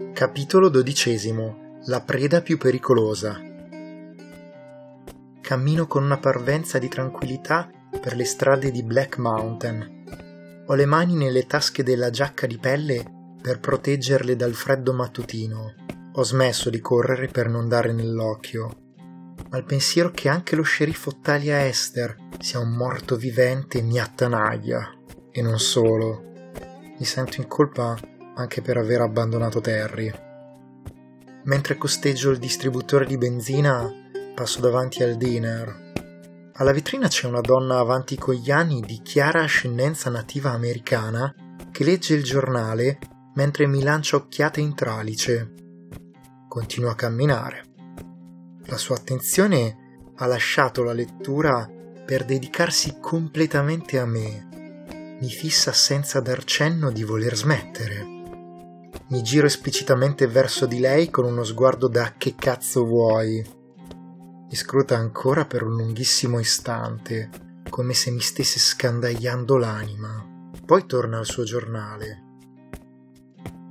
Capitolo dodicesimo. La preda più pericolosa. Cammino con una parvenza di tranquillità per le strade di Black Mountain. Ho le mani nelle tasche della giacca di pelle per proteggerle dal freddo mattutino. Ho smesso di correre per non dare nell'occhio. Ma il pensiero che anche lo sceriffo Talia Esther sia un morto vivente mi attanaglia. E non solo. Mi sento in colpa anche per aver abbandonato Terry. Mentre costeggio il distributore di benzina, passo davanti al dinner. Alla vetrina c'è una donna avanti con gli anni di chiara ascendenza nativa americana che legge il giornale mentre mi lancia occhiate in tralice. Continuo a camminare. La sua attenzione ha lasciato la lettura per dedicarsi completamente a me. Mi fissa senza dar cenno di voler smettere. Mi giro esplicitamente verso di lei con uno sguardo da che cazzo vuoi. Mi scruta ancora per un lunghissimo istante, come se mi stesse scandagliando l'anima. Poi torna al suo giornale.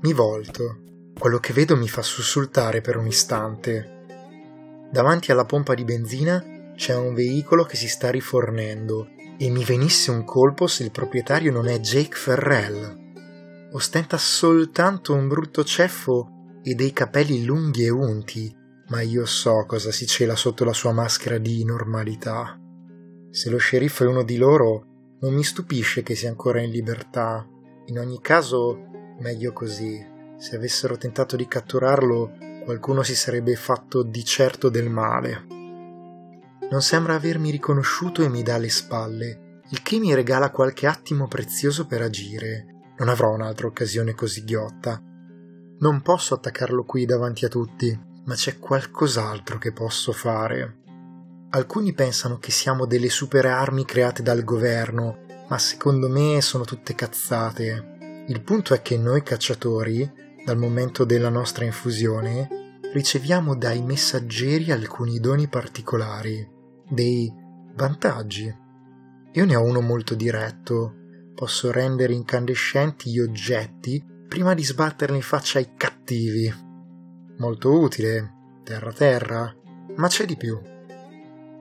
Mi volto. Quello che vedo mi fa sussultare per un istante. Davanti alla pompa di benzina c'è un veicolo che si sta rifornendo e mi venisse un colpo se il proprietario non è Jake Ferrell ostenta soltanto un brutto ceffo e dei capelli lunghi e unti, ma io so cosa si cela sotto la sua maschera di normalità. Se lo sceriffo è uno di loro, non mi stupisce che sia ancora in libertà. In ogni caso, meglio così. Se avessero tentato di catturarlo, qualcuno si sarebbe fatto di certo del male. Non sembra avermi riconosciuto e mi dà le spalle, il che mi regala qualche attimo prezioso per agire. Non avrò un'altra occasione così ghiotta. Non posso attaccarlo qui davanti a tutti, ma c'è qualcos'altro che posso fare. Alcuni pensano che siamo delle super armi create dal governo, ma secondo me sono tutte cazzate. Il punto è che noi cacciatori, dal momento della nostra infusione, riceviamo dai messaggeri alcuni doni particolari, dei vantaggi. Io ne ho uno molto diretto, posso rendere incandescenti gli oggetti prima di sbatterli in faccia ai cattivi. Molto utile, terra terra, ma c'è di più.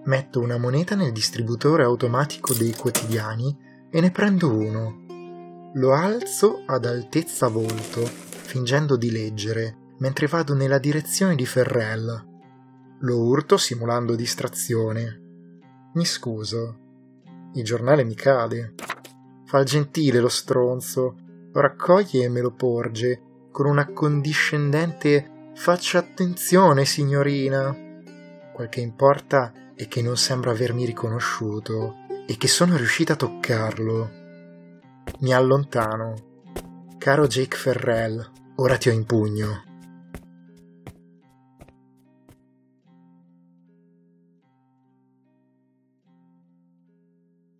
Metto una moneta nel distributore automatico dei quotidiani e ne prendo uno. Lo alzo ad altezza volto, fingendo di leggere, mentre vado nella direzione di Ferrell. Lo urto simulando distrazione. Mi scuso. Il giornale mi cade. Fa il gentile lo stronzo, lo raccoglie e me lo porge, con una condiscendente Faccia attenzione, signorina. Quel che importa è che non sembra avermi riconosciuto e che sono riuscita a toccarlo. Mi allontano. Caro Jake Ferrell, ora ti ho in pugno.